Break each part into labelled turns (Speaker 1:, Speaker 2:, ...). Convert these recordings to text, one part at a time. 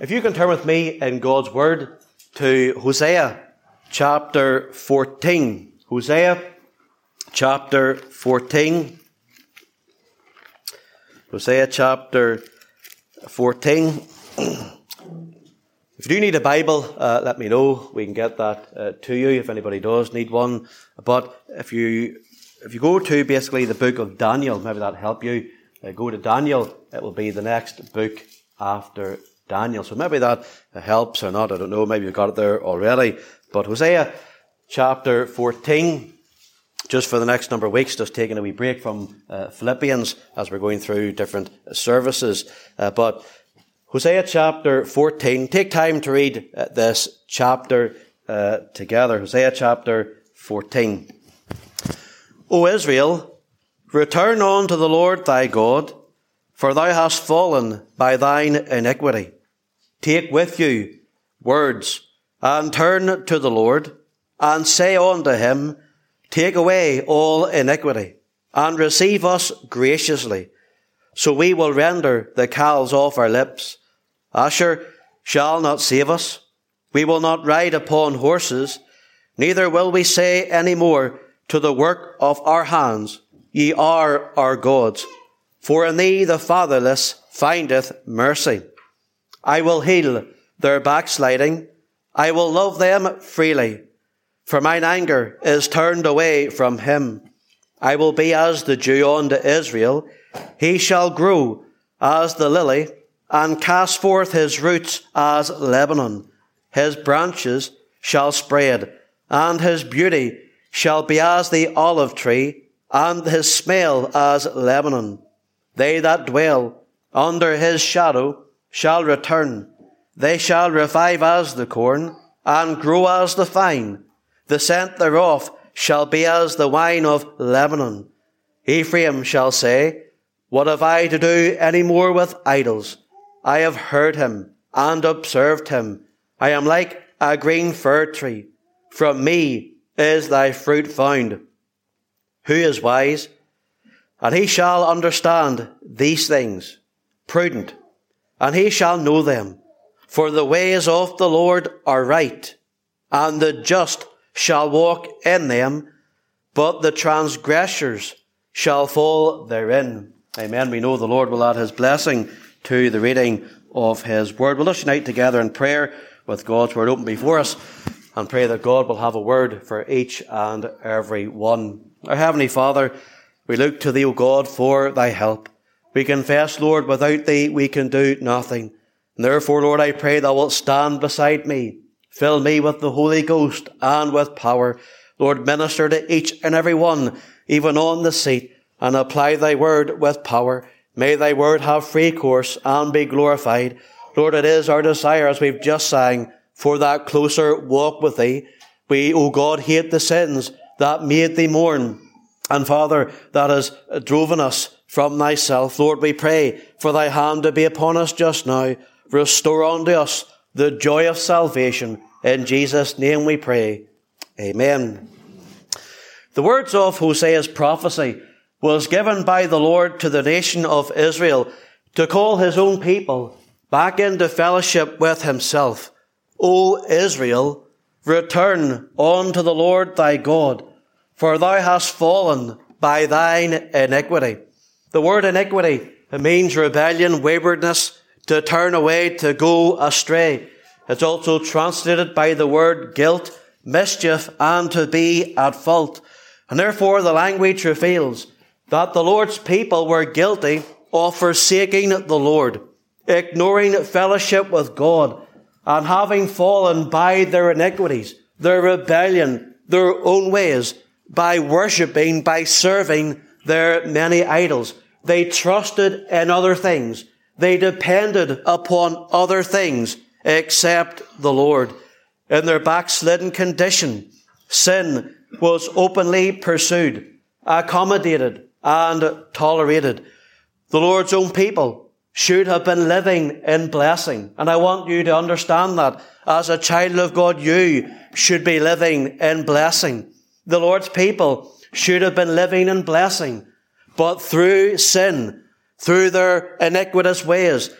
Speaker 1: If you can turn with me in God's Word to Hosea chapter 14. Hosea chapter 14. Hosea chapter 14. if you do need a Bible, uh, let me know. We can get that uh, to you if anybody does need one. But if you if you go to basically the book of Daniel, maybe that will help you. Uh, go to Daniel. It will be the next book after Daniel. So maybe that helps or not. I don't know. Maybe you've got it there already. But Hosea chapter 14, just for the next number of weeks, just taking a wee break from uh, Philippians as we're going through different services. Uh, but Hosea chapter 14, take time to read uh, this chapter uh, together. Hosea chapter 14. O Israel, return unto the Lord thy God, for thou hast fallen by thine iniquity. Take with you words and turn to the Lord and say unto him, Take away all iniquity and receive us graciously. So we will render the calves off our lips. Asshur shall not save us. We will not ride upon horses, neither will we say any more to the work of our hands, Ye are our gods. For in thee the fatherless findeth mercy. I will heal their backsliding. I will love them freely. For mine anger is turned away from him. I will be as the dew unto Israel. He shall grow as the lily and cast forth his roots as Lebanon. His branches shall spread and his beauty shall be as the olive tree and his smell as Lebanon. They that dwell under his shadow shall return. They shall revive as the corn, and grow as the vine. The scent thereof shall be as the wine of Lebanon. Ephraim shall say, What have I to do any more with idols? I have heard him and observed him. I am like a green fir tree. From me is thy fruit found. Who is wise? And he shall understand these things. Prudent and he shall know them. For the ways of the Lord are right, and the just shall walk in them, but the transgressors shall fall therein. Amen. We know the Lord will add his blessing to the reading of his word. We'll unite together in prayer with God's word open before us and pray that God will have a word for each and every one. Our Heavenly Father, we look to thee, O God, for thy help. We confess, Lord, without thee we can do nothing. And therefore, Lord, I pray thou wilt stand beside me. Fill me with the Holy Ghost and with power. Lord, minister to each and every one, even on the seat, and apply thy word with power. May thy word have free course and be glorified. Lord, it is our desire, as we've just sang, for that closer walk with thee. We, O God, hate the sins that made thee mourn. And Father, that has driven us from thyself. Lord, we pray for thy hand to be upon us just now. Restore unto us the joy of salvation. In Jesus' name we pray. Amen. The words of Hosea's prophecy was given by the Lord to the nation of Israel to call his own people back into fellowship with himself. O Israel, return unto the Lord thy God, for thou hast fallen by thine iniquity. The word iniquity, it means rebellion, waywardness, to turn away, to go astray. It's also translated by the word guilt, mischief, and to be at fault. And therefore the language reveals that the Lord's people were guilty of forsaking the Lord, ignoring fellowship with God, and having fallen by their iniquities, their rebellion, their own ways, by worshipping, by serving their many idols. They trusted in other things. They depended upon other things except the Lord. In their backslidden condition, sin was openly pursued, accommodated, and tolerated. The Lord's own people should have been living in blessing. And I want you to understand that as a child of God, you should be living in blessing. The Lord's people should have been living in blessing. But through sin, through their iniquitous ways,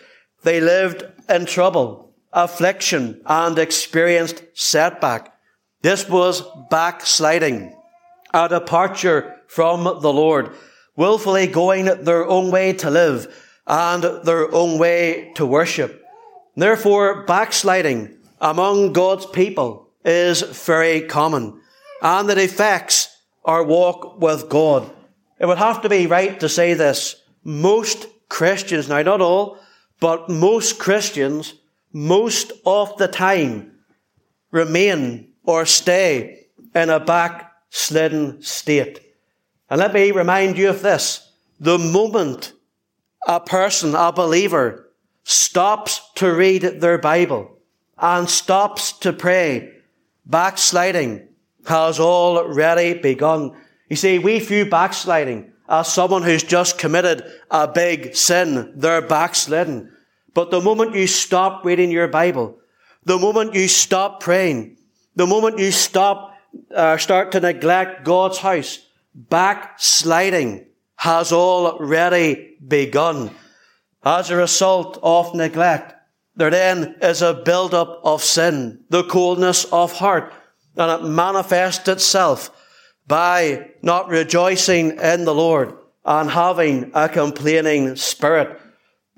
Speaker 1: they lived in trouble. affliction and experienced setback. This was backsliding, a departure from the Lord, willfully going their own way to live and their own way to worship. Therefore, backsliding among God's people is very common and it affects our walk with God. It would have to be right to say this. Most Christians, now not all, but most Christians, most of the time, remain or stay in a backslidden state. And let me remind you of this. The moment a person, a believer, stops to read their Bible and stops to pray, backsliding has already begun. You see, we view backsliding as someone who's just committed a big sin. They're backslidden. But the moment you stop reading your Bible, the moment you stop praying, the moment you stop, uh, start to neglect God's house, backsliding has already begun. As a result of neglect, there then is a build-up of sin, the coldness of heart, and it manifests itself by not rejoicing in the Lord and having a complaining spirit.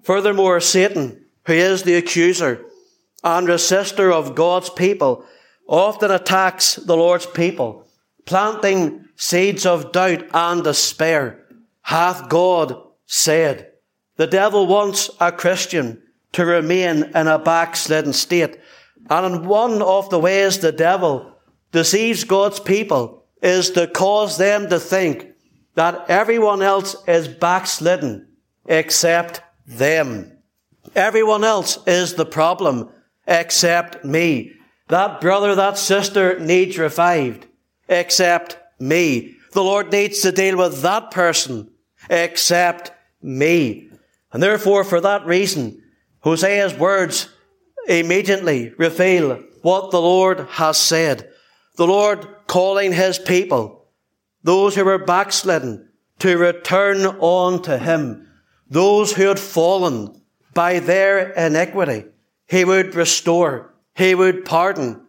Speaker 1: Furthermore, Satan, who is the accuser and resistor of God's people, often attacks the Lord's people, planting seeds of doubt and despair. Hath God said? The devil wants a Christian to remain in a backslidden state. And in one of the ways the devil deceives God's people is to cause them to think that everyone else is backslidden except them. Everyone else is the problem except me. That brother, that sister needs revived except me. The Lord needs to deal with that person except me. And therefore, for that reason, Hosea's words immediately reveal what the Lord has said. The Lord calling his people, those who were backslidden, to return on to him. Those who had fallen by their iniquity, he would restore, he would pardon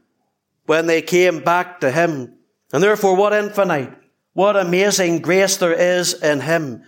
Speaker 1: when they came back to him. And therefore, what infinite, what amazing grace there is in him.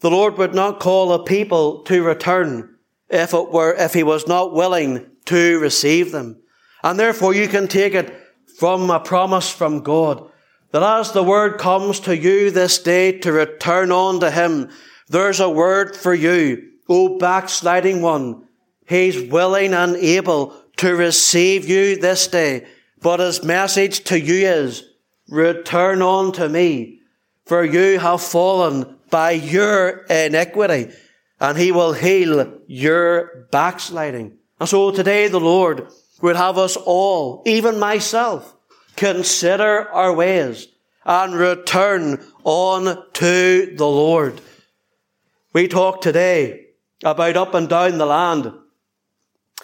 Speaker 1: The Lord would not call a people to return if it were, if he was not willing to receive them. And therefore you can take it from a promise from God that as the word comes to you this day to return on to him, there's a word for you, O backsliding one. He's willing and able to receive you this day, but his message to you is, return on to me, for you have fallen by your iniquity, and he will heal your backsliding. And so today the Lord would have us all, even myself, consider our ways and return on to the Lord. We talk today about up and down the land,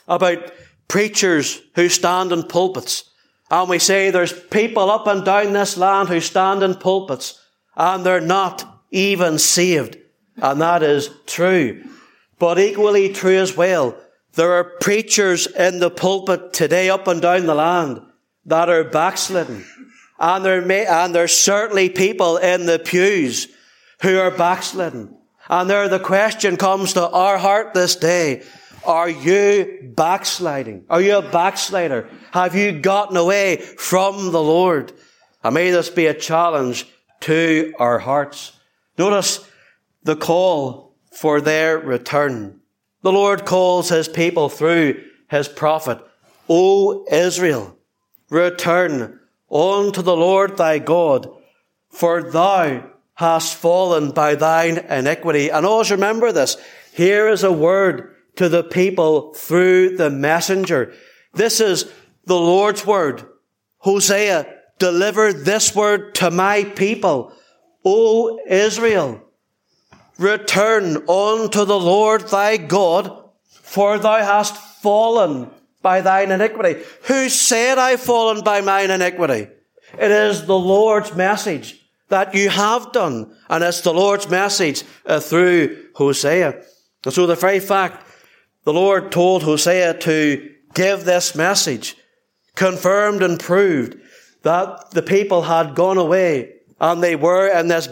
Speaker 1: about preachers who stand in pulpits. And we say there's people up and down this land who stand in pulpits and they're not even saved. And that is true. But equally true as well there are preachers in the pulpit today up and down the land that are backslidden. And there may, and there's certainly people in the pews who are backslidden. And there the question comes to our heart this day. Are you backsliding? Are you a backslider? Have you gotten away from the Lord? And may this be a challenge to our hearts. Notice the call for their return. The Lord calls his people through his prophet, O Israel, return unto the Lord thy God, for thou hast fallen by thine iniquity. And always remember this. Here is a word to the people through the messenger. This is the Lord's word. Hosea, deliver this word to my people. O Israel, Return unto the Lord thy God, for thou hast fallen by thine iniquity. Who said I've fallen by mine iniquity? It is the Lord's message that you have done, and it's the Lord's message uh, through Hosea. And so the very fact the Lord told Hosea to give this message, confirmed and proved that the people had gone away and they were in this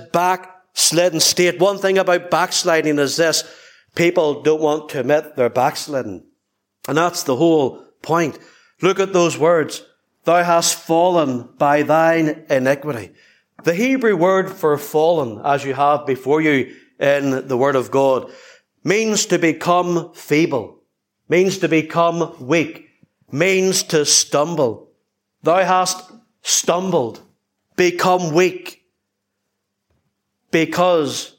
Speaker 1: backslidden state. One thing about backsliding is this. People don't want to admit they're backslidden. And that's the whole point. Look at those words. Thou hast fallen by thine iniquity. The Hebrew word for fallen, as you have before you in the Word of God, means to become feeble, means to become weak, means to stumble. Thou hast stumbled, become weak, because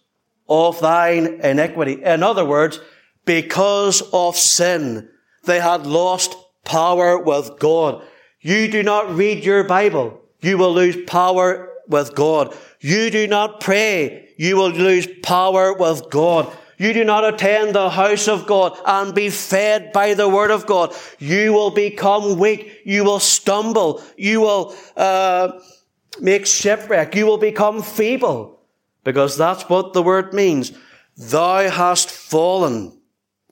Speaker 1: of thine iniquity. In other words, because of sin, they had lost power with God. You do not read your Bible, you will lose power with God. You do not pray, you will lose power with God. You do not attend the house of God and be fed by the word of God. You will become weak. You will stumble. You will uh, make shipwreck. You will become feeble because that's what the word means. Thou hast fallen.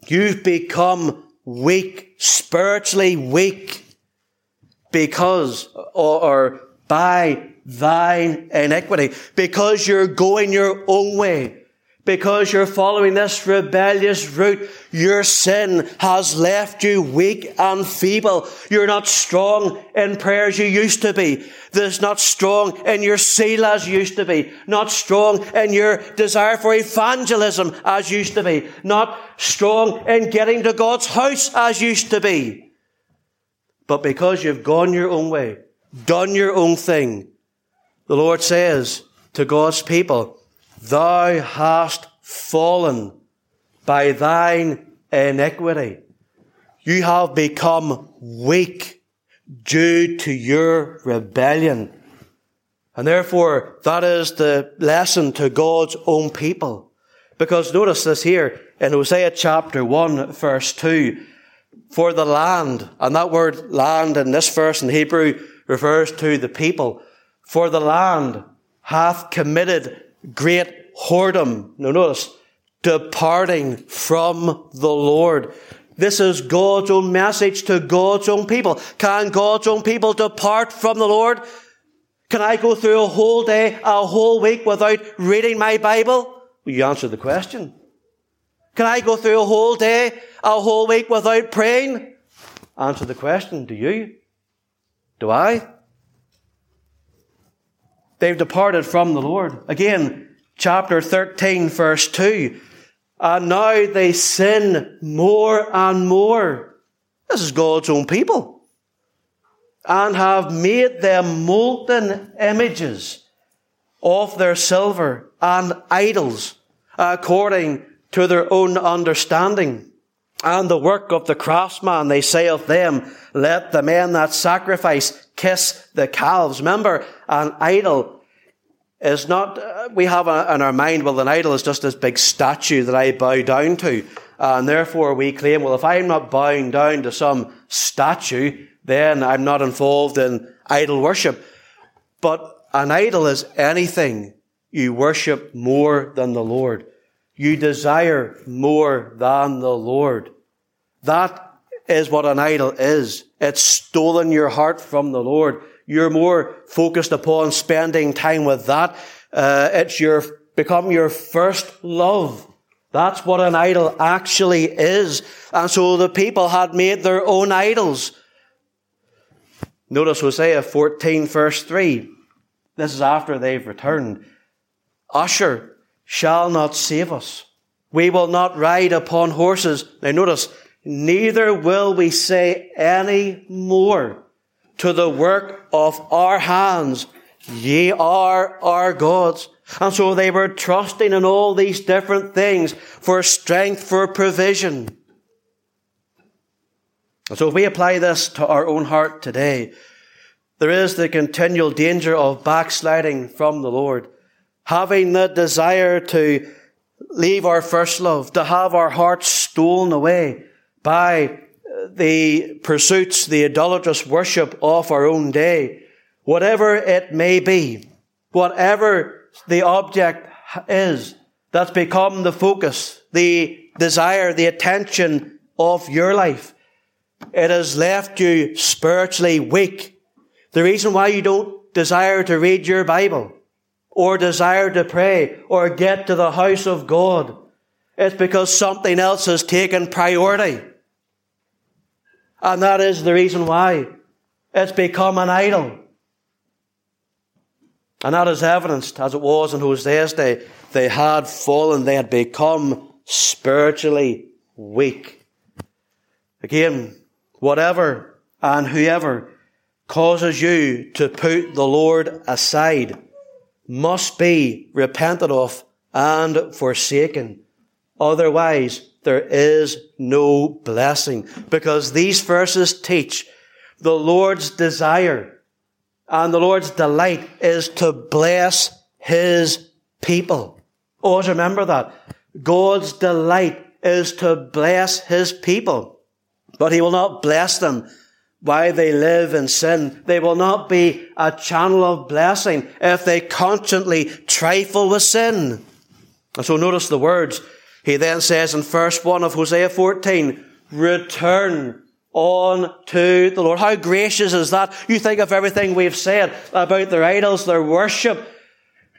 Speaker 1: You've become weak, spiritually weak because or, or by thine iniquity because you're going your own way. Because you're following this rebellious route, your sin has left you weak and feeble. You're not strong in prayer as you used to be. There's not strong in your zeal as you used to be. Not strong in your desire for evangelism as used to be. Not strong in getting to God's house as used to be. But because you've gone your own way, done your own thing, the Lord says to God's people, Thou hast fallen by thine iniquity. You have become weak due to your rebellion. And therefore, that is the lesson to God's own people. Because notice this here in Hosea chapter 1 verse 2. For the land, and that word land in this verse in Hebrew refers to the people. For the land hath committed great whoredom. Now notice, departing from the Lord. This is God's own message to God's own people. Can God's own people depart from the Lord? Can I go through a whole day, a whole week without reading my Bible? Well, you answer the question. Can I go through a whole day, a whole week without praying? Answer the question. Do you? Do I? They've departed from the Lord. Again, chapter 13, verse 2. And now they sin more and more. This is God's own people. And have made them molten images of their silver and idols according to their own understanding. And the work of the craftsman, they say of them, let the men that sacrifice kiss the calves. Remember, an idol is not, uh, we have a, in our mind, well, an idol is just this big statue that I bow down to. Uh, and therefore we claim, well, if I'm not bowing down to some statue, then I'm not involved in idol worship. But an idol is anything you worship more than the Lord. You desire more than the Lord. That is what an idol is. It's stolen your heart from the Lord. You're more focused upon spending time with that. Uh, it's your, become your first love. That's what an idol actually is. And so the people had made their own idols. Notice Hosea 14 verse 3. This is after they've returned. Usher shall not save us. We will not ride upon horses. Now notice, neither will we say any more to the work of our hands. Ye are our gods. And so they were trusting in all these different things for strength, for provision. And so if we apply this to our own heart today, there is the continual danger of backsliding from the Lord, having the desire to leave our first love, to have our hearts stolen away by uh, the pursuits, the idolatrous worship of our own day, whatever it may be, whatever the object is that's become the focus, the desire, the attention of your life, It has left you spiritually weak. The reason why you don't desire to read your Bible or desire to pray or get to the house of God is because something else has taken priority. And that is the reason why it's become an idol. And that is evidenced as it was in Hosea's day. They had fallen, they had become spiritually weak. Again, whatever and whoever causes you to put the Lord aside must be repented of and forsaken. Otherwise, there is no blessing. Because these verses teach the Lord's desire and the Lord's delight is to bless His people. Always remember that. God's delight is to bless His people. But He will not bless them while they live in sin. They will not be a channel of blessing if they constantly trifle with sin. And so notice the words. He then says in verse 1 of Hosea 14, return on to the Lord. How gracious is that? You think of everything we've said about their idols, their worship.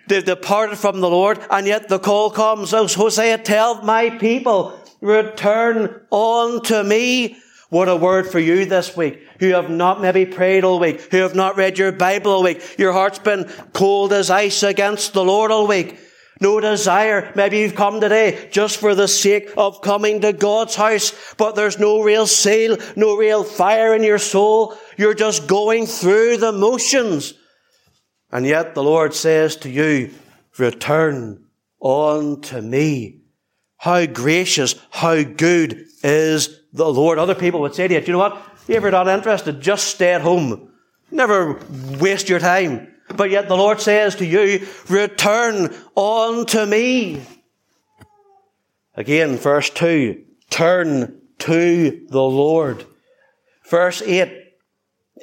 Speaker 1: They've departed from the Lord, and yet the call comes, oh, Hosea, tell my people, return on to me. What a word for you this week, who have not maybe prayed all week, who have not read your Bible all week. Your heart's been cold as ice against the Lord all week. No desire. Maybe you've come today just for the sake of coming to God's house, but there's no real zeal, no real fire in your soul. You're just going through the motions. And yet the Lord says to you, return unto me. How gracious, how good is the Lord. Other people would say to you, do you know what? If You ever not interested? Just stay at home. Never waste your time. But yet the Lord says to you, return unto me. Again, verse 2, turn to the Lord. Verse 8,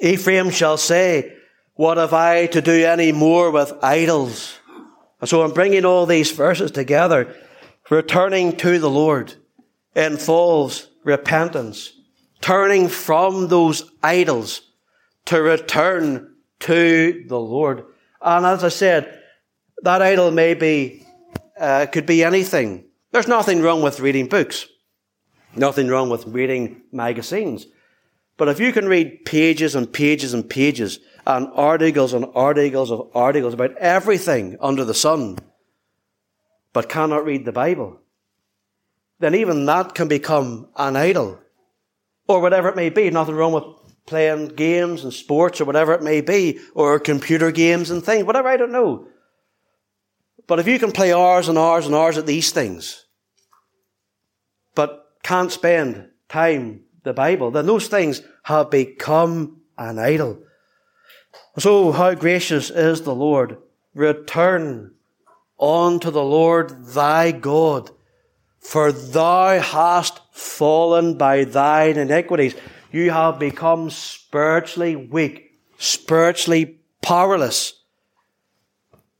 Speaker 1: Ephraim shall say, what have I to do any more with idols? And so I'm bringing all these verses together. Returning to the Lord involves repentance, turning from those idols to return to the Lord. And as I said, that idol may be, uh, could be anything. There's nothing wrong with reading books. Nothing wrong with reading magazines. But if you can read pages and pages and pages and articles and articles of articles about everything under the sun, but cannot read the Bible, then even that can become an idol. Or whatever it may be. Nothing wrong with playing games and sports or whatever it may be, or computer games and things, whatever, I don't know. But if you can play hours and hours and hours at these things, but can't spend time the Bible, then those things have become an idol. So how gracious is the Lord. Return unto the Lord thy God, for thou hast fallen by thine iniquities you have become spiritually weak, spiritually powerless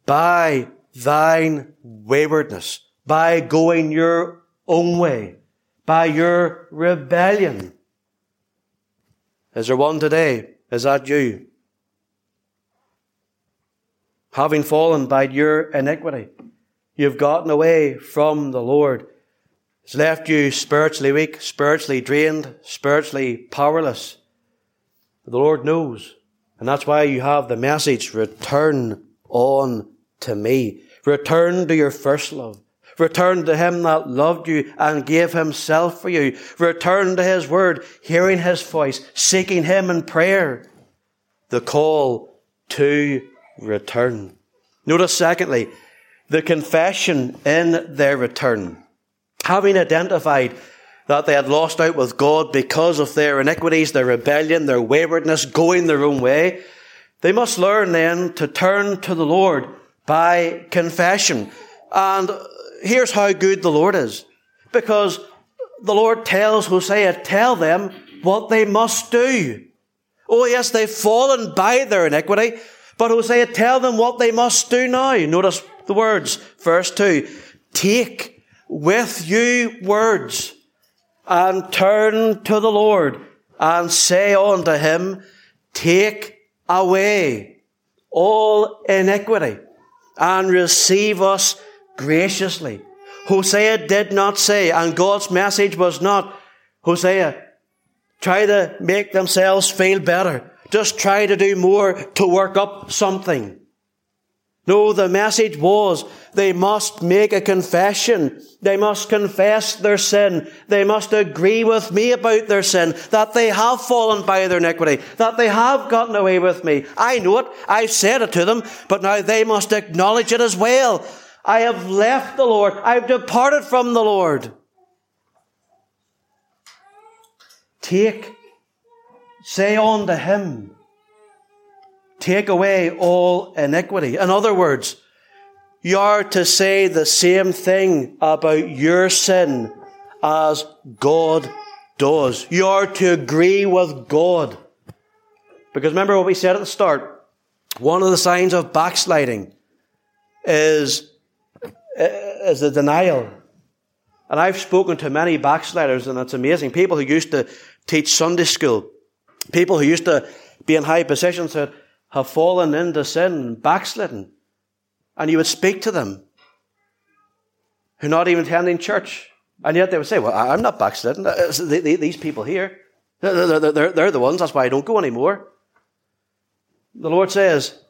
Speaker 1: by thine waywardness, by going your own way, by your rebellion. Is there one today? Is that you? Having fallen by your iniquity, you've gotten away from the Lord. It's left you spiritually weak, spiritually drained, spiritually powerless. The Lord knows. And that's why you have the message, return on to me. Return to your first love. Return to him that loved you and gave himself for you. Return to his word, hearing his voice, seeking him in prayer. The call to return. Notice secondly, the confession in their return. Having identified that they had lost out with God because of their iniquities, their rebellion, their waywardness, going their own way, they must learn then to turn to the Lord by confession. And here's how good the Lord is. Because the Lord tells Hosea, tell them what they must do. Oh yes, they've fallen by their iniquity, but Hosea, tell them what they must do now. Notice the words, verse 2. Take with you words and turn to the Lord and say unto him, Take away all iniquity and receive us graciously. Hosea did not say, and God's message was not, Hosea, try to make themselves feel better. Just try to do more to work up something. No, the message was they must make a confession. They must confess their sin. They must agree with me about their sin, that they have fallen by their iniquity, that they have gotten away with me. I know it. I've said it to them, but now they must acknowledge it as well. I have left the Lord. I've departed from the Lord. Take, say unto him, take away all iniquity. In other words, you are to say the same thing about your sin as God does. You are to agree with God. Because remember what we said at the start? One of the signs of backsliding is, is a denial. And I've spoken to many backsliders, and it's amazing. People who used to teach Sunday school, people who used to be in high positions said, have fallen into sin, backslidden, and you would speak to them who are not even attending church, and yet they would say, Well, I'm not backslidden. Uh, these people here, they're, they're the ones, that's why I don't go anymore. The Lord says,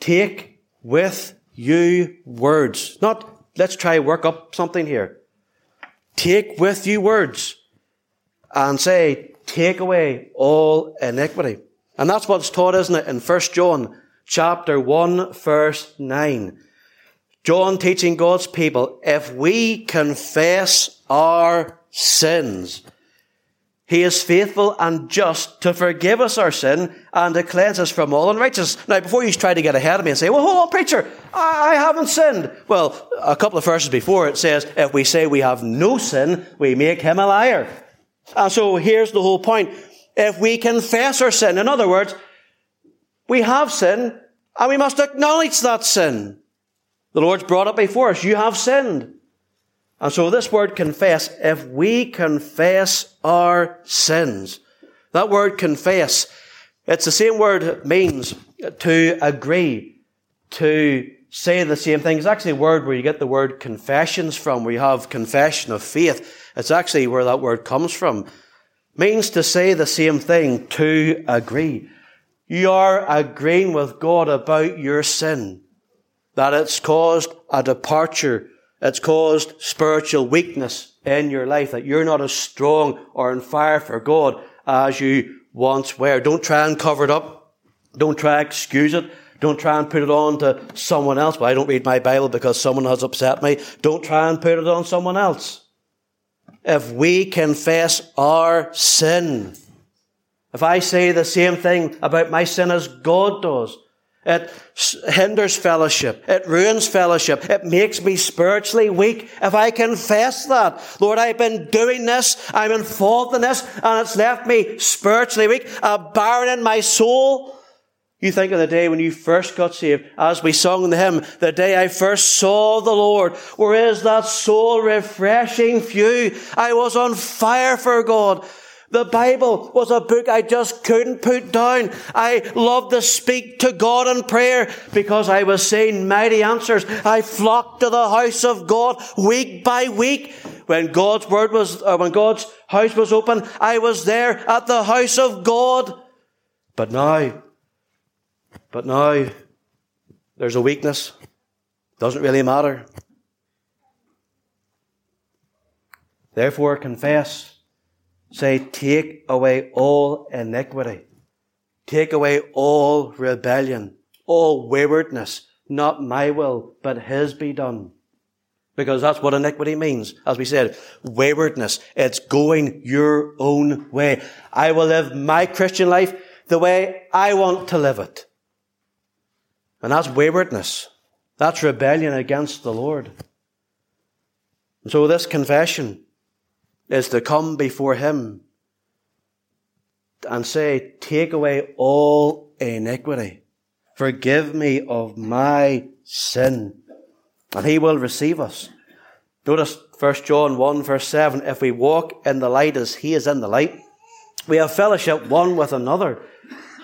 Speaker 1: Take with you words. Not, let's try work up something here. Take with you words and say, Take away all iniquity. And that's what's taught, isn't it, in 1 John chapter 1 verse 9. John teaching God's people, if we confess our sins, he is faithful and just to forgive us our sin and to cleanse us from all unrighteousness. Now, before you try to get ahead of me and say, well, hold on, preacher, I haven't sinned. Well, a couple of verses before it says, if we say we have no sin, we make him a liar. And so here's the whole point if we confess our sin. In other words, we have sin and we must acknowledge that sin. The Lord's brought it before us. You have sinned. And so this word confess, if we confess our sins, that word confess, it's the same word it means to agree, to say the same thing. It's actually a word where you get the word confessions from, where you have confession of faith. It's actually where that word comes from means to say the same thing, to agree. You are agreeing with God about your sin, that it's caused a departure, it's caused spiritual weakness in your life, that you're not as strong or on fire for God as you once were. Don't try and cover it up. Don't try and excuse it. Don't try and put it on to someone else. Well, I don't read my Bible because someone has upset me. Don't try and put it on someone else if we confess our sin. If I say the same thing about my sin as God does, it hinders fellowship. It ruins fellowship. It makes me spiritually weak. If I confess that, Lord, I've been doing this, I'm in fault in this, and it's left me spiritually weak, a barren in my soul, you think of the day when you first got saved, as we sung in the hymn, the day I first saw the Lord. Where is that soul refreshing view? I was on fire for God. The Bible was a book I just couldn't put down. I loved to speak to God in prayer because I was seeing mighty answers. I flocked to the house of God week by week. When God's word was, or when God's house was open, I was there at the house of God. But now, but now there's a weakness. Doesn't really matter. Therefore, confess. Say, take away all iniquity. Take away all rebellion, all waywardness. Not my will, but His be done. Because that's what iniquity means. As we said, waywardness. It's going your own way. I will live my Christian life the way I want to live it. And that's waywardness. That's rebellion against the Lord. And so this confession is to come before Him and say, take away all iniquity. Forgive me of my sin. And He will receive us. Notice 1 John 1 verse 7, if we walk in the light as He is in the light, We have fellowship one with another.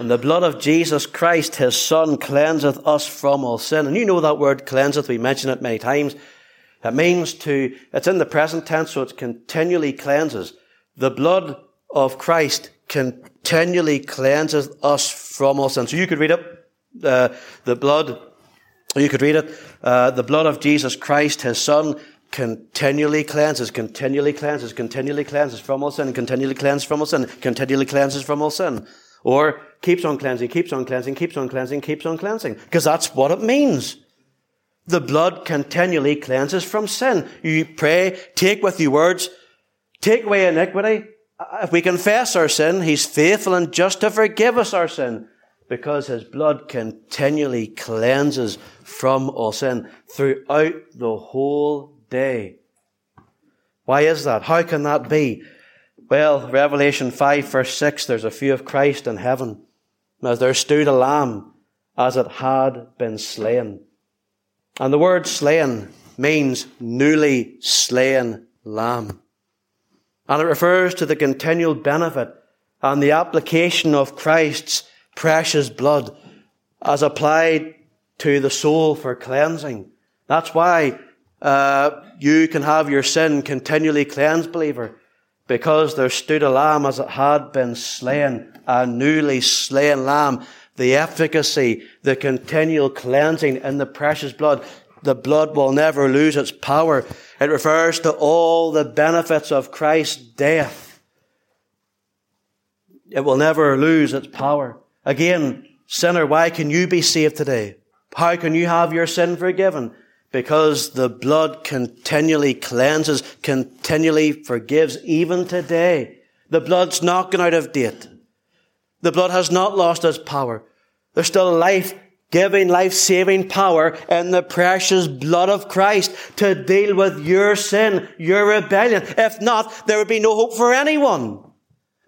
Speaker 1: And the blood of Jesus Christ, his Son, cleanseth us from all sin. And you know that word cleanseth, we mention it many times. It means to, it's in the present tense, so it continually cleanses. The blood of Christ continually cleanses us from all sin. So you could read it, uh, the blood, you could read it, uh, the blood of Jesus Christ, his Son, continually cleanses, continually cleanses, continually cleanses from all sin, continually cleanses from all sin, continually cleanses from all sin. Or keeps on cleansing, keeps on cleansing, keeps on cleansing, keeps on cleansing. Because that's what it means. The blood continually cleanses from sin. You pray, take with you words, take away iniquity. If we confess our sin, He's faithful and just to forgive us our sin because His blood continually cleanses from all sin throughout the whole day. Why is that? How can that be? Well, Revelation 5 verse 6, there's a view of Christ in heaven as there stood a lamb as it had been slain. And the word slain means newly slain lamb. And it refers to the continual benefit and the application of Christ's precious blood as applied to the soul for cleansing. That's why uh, you can have your sin continually cleansed, believer, because there stood a lamb as it had been slain, a newly slain lamb. The efficacy, the continual cleansing in the precious blood. The blood will never lose its power. It refers to all the benefits of Christ's death. It will never lose its power. Again, sinner, why can you be saved today? How can you have your sin forgiven? Because the blood continually cleanses, continually forgives, even today. The blood's not gone out of date. The blood has not lost its power. There's still life giving, life saving power in the precious blood of Christ to deal with your sin, your rebellion. If not, there would be no hope for anyone.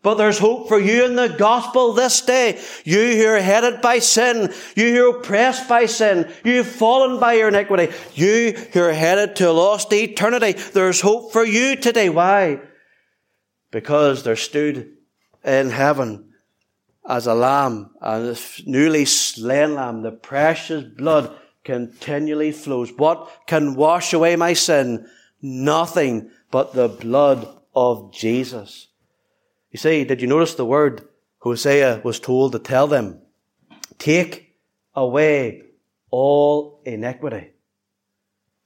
Speaker 1: But there's hope for you in the gospel this day. You who are headed by sin, you who are oppressed by sin, you who've fallen by your iniquity, you who are headed to lost eternity, there's hope for you today. Why? Because there stood in heaven as a lamb, a newly slain lamb, the precious blood continually flows. What can wash away my sin? Nothing but the blood of Jesus. You see, did you notice the word Hosea was told to tell them? Take away all iniquity.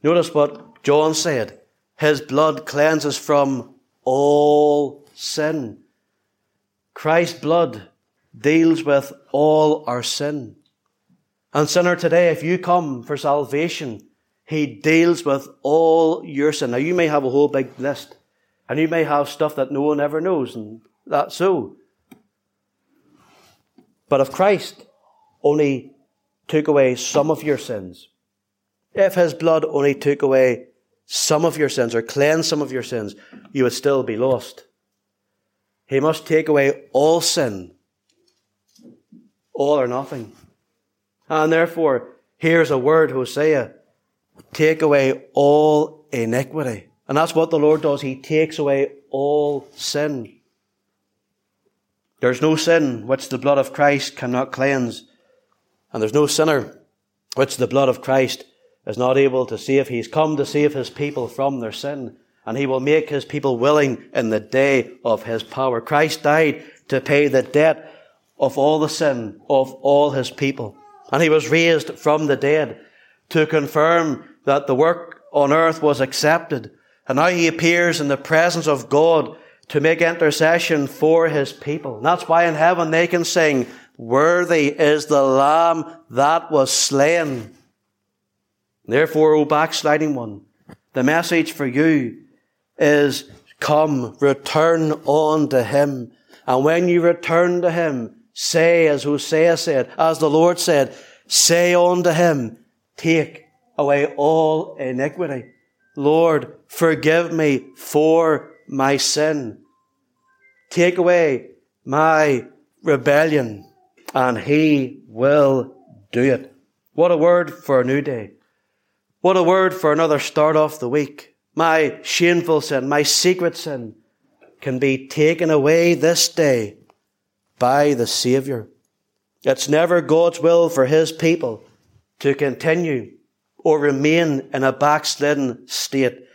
Speaker 1: Notice what John said. His blood cleanses from all sin. Christ's blood deals with all our sin. And sinner today, if you come for salvation, He deals with all your sin. Now you may have a whole big list, and you may have stuff that no one ever knows, and that's so. But if Christ only took away some of your sins, if his blood only took away some of your sins or cleansed some of your sins, you would still be lost. He must take away all sin, all or nothing. And therefore, here's a word, Hosea, take away all iniquity. And that's what the Lord does. He takes away all sin. There's no sin which the blood of Christ cannot cleanse. And there's no sinner which the blood of Christ is not able to save. He's come to save his people from their sin. And he will make his people willing in the day of his power. Christ died to pay the debt of all the sin of all his people. And he was raised from the dead to confirm that the work on earth was accepted. And now he appears in the presence of God to make intercession for his people. And that's why in heaven they can sing, Worthy is the Lamb that was slain. Therefore, O backsliding one, the message for you is come, return on to him. And when you return to him, say as Hosea said, as the Lord said, say unto him, take away all iniquity. Lord, forgive me for my sin. Take away my rebellion, and he will do it. What a word for a new day. What a word for another start off the week. My shameful sin, my secret sin can be taken away this day by the Saviour. It's never God's will for His people to continue or remain in a backslidden state.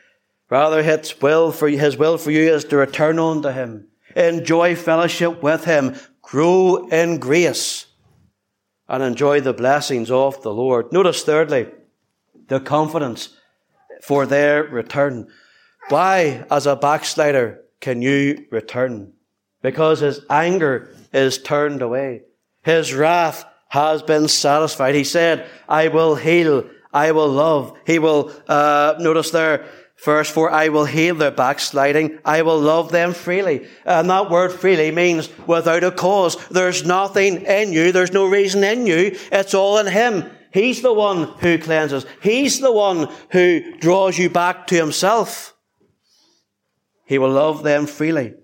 Speaker 1: Rather, His will for, His will for you is to return unto Him, enjoy fellowship with Him, grow in grace, and enjoy the blessings of the Lord. Notice thirdly, the confidence for their return. Why, as a backslider, can you return? Because his anger is turned away. His wrath has been satisfied. He said, I will heal, I will love. He will, uh, notice there, verse 4, I will heal their backsliding, I will love them freely. And that word freely means without a cause. There's nothing in you, there's no reason in you, it's all in Him. He's the one who cleanses. He's the one who draws you back to Himself. He will love them freely.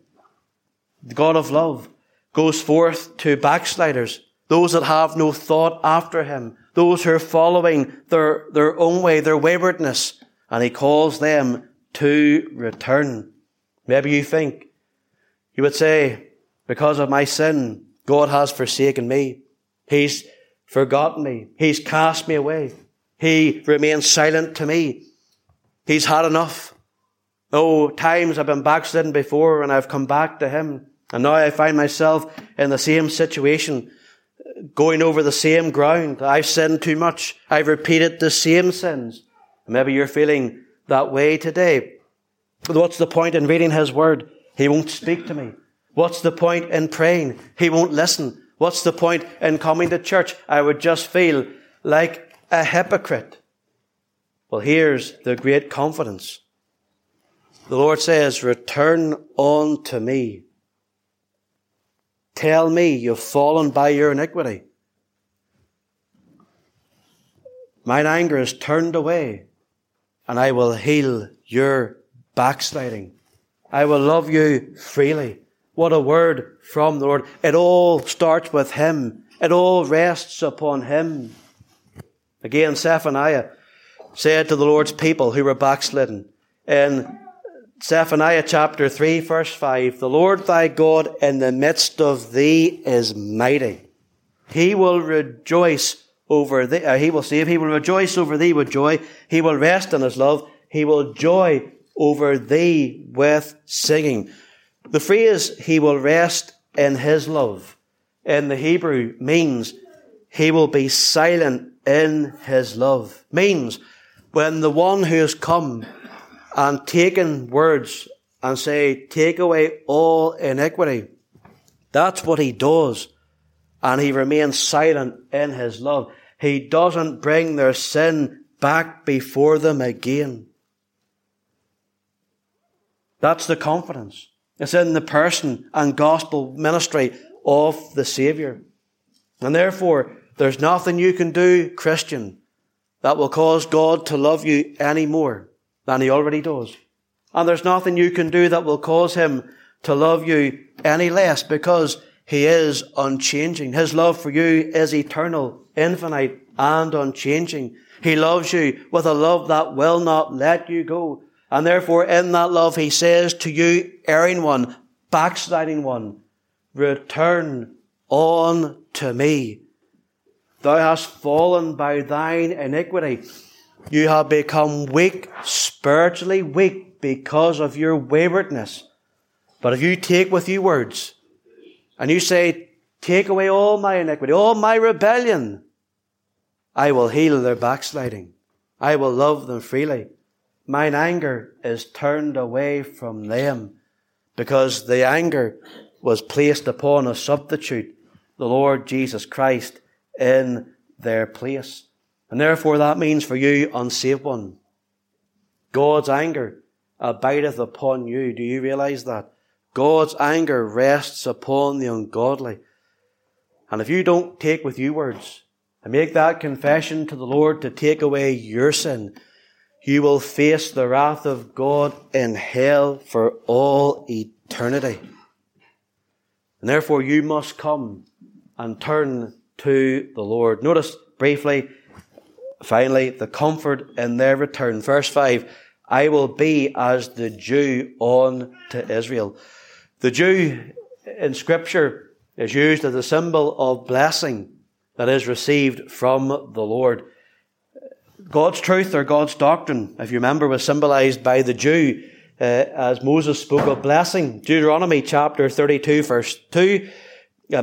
Speaker 1: The God of love goes forth to backsliders, those that have no thought after him, those who are following their, their own way, their waywardness, and he calls them to return. Maybe you think, you would say, because of my sin, God has forsaken me. He's forgotten me. He's cast me away. He remains silent to me. He's had enough. Oh, times I've been backslidden before and I've come back to Him. And now I find myself in the same situation, going over the same ground. I've sinned too much. I've repeated the same sins. Maybe you're feeling that way today. But what's the point in reading His Word? He won't speak to me. What's the point in praying? He won't listen. What's the point in coming to church? I would just feel like a hypocrite. Well, here's the great confidence. The Lord says, return unto me. Tell me you've fallen by your iniquity. Mine anger is turned away, and I will heal your backsliding. I will love you freely. What a word from the Lord. It all starts with Him. It all rests upon Him. Again, Zephaniah said to the Lord's people who were backslidden in Zephaniah chapter 3 verse 5, the Lord thy God in the midst of thee is mighty. He will rejoice over thee, uh, he will save, he will rejoice over thee with joy. He will rest in his love. He will joy over thee with singing. The phrase, he will rest in his love, in the Hebrew means he will be silent in his love. Means when the one who has come and taken words and say, take away all iniquity. That's what he does. And he remains silent in his love. He doesn't bring their sin back before them again. That's the confidence. It's in the person and gospel ministry of the Saviour. And therefore, there's nothing you can do, Christian, that will cause God to love you any more than he already does. And there's nothing you can do that will cause him to love you any less because he is unchanging. His love for you is eternal, infinite, and unchanging. He loves you with a love that will not let you go. And therefore, in that love, he says to you, erring one, backsliding one, return on to me. Thou hast fallen by thine iniquity. You have become weak, spiritually weak, because of your waywardness. But if you take with you words, and you say, Take away all my iniquity, all my rebellion, I will heal their backsliding. I will love them freely. Mine anger is turned away from them because the anger was placed upon a substitute, the Lord Jesus Christ, in their place. And therefore that means for you, unsaved one, God's anger abideth upon you. Do you realize that? God's anger rests upon the ungodly. And if you don't take with you words and make that confession to the Lord to take away your sin, you will face the wrath of God in hell for all eternity. And therefore you must come and turn to the Lord. Notice briefly finally, the comfort in their return. Verse 5 I will be as the dew on to Israel. The dew in Scripture is used as a symbol of blessing that is received from the Lord. God's truth or God's doctrine, if you remember, was symbolized by the dew uh, as Moses spoke of blessing. Deuteronomy chapter 32 verse 2.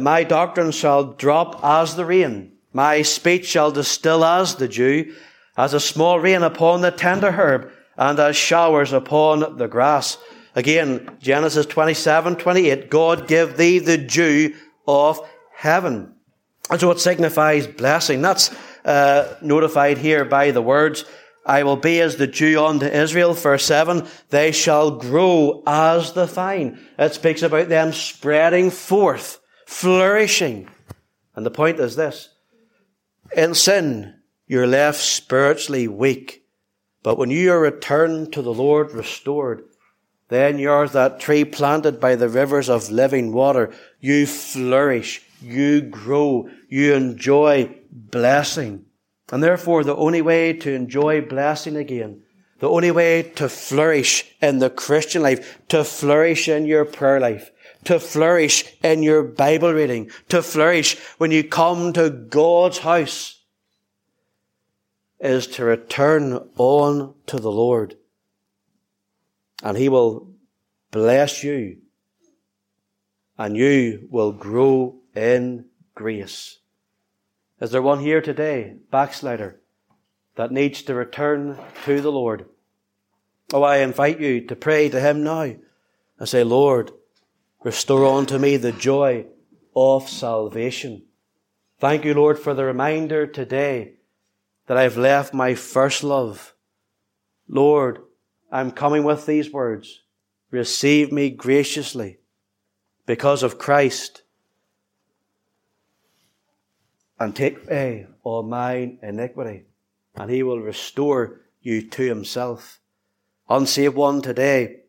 Speaker 1: My doctrine shall drop as the rain. My speech shall distill as the dew, as a small rain upon the tender herb, and as showers upon the grass. Again, Genesis 27, 28, God give thee the dew of heaven. And so it signifies blessing. That's uh, notified here by the words, I will be as the dew unto Israel. Verse 7, they shall grow as the vine. It speaks about them spreading forth, flourishing. And the point is this. In sin, you're left spiritually weak. But when you are returned to the Lord restored, then you're that tree planted by the rivers of living water. You flourish, you grow, you enjoy blessing. And therefore, the only way to enjoy blessing again, the only way to flourish in the Christian life, to flourish in your prayer life, to flourish in your Bible reading, to flourish when you come to God's house, is to return on to the Lord. And He will bless you. And you will grow in grace. Is there one here today, backslider, that needs to return to the Lord? Oh, I invite you to pray to Him now and say, Lord, restore unto me the joy of salvation. Thank you, Lord, for the reminder today that I've left my first love. Lord, I'm coming with these words. Receive me graciously because of Christ and take away all mine iniquity and he will restore you to himself. Unsaved one today,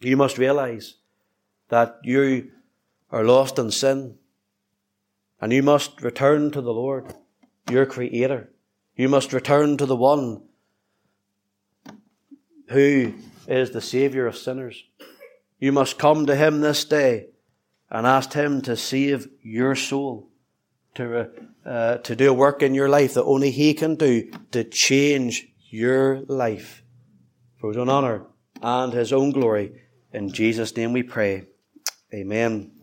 Speaker 1: you must realize that you are lost in sin and you must return to the Lord, your creator. You must return to the one who is the Saviour of sinners. You must come to Him this day and ask Him to save your soul, to, uh, to do a work in your life that only He can do to change your life for His own honour and His own glory. In Jesus' name we pray. Amen.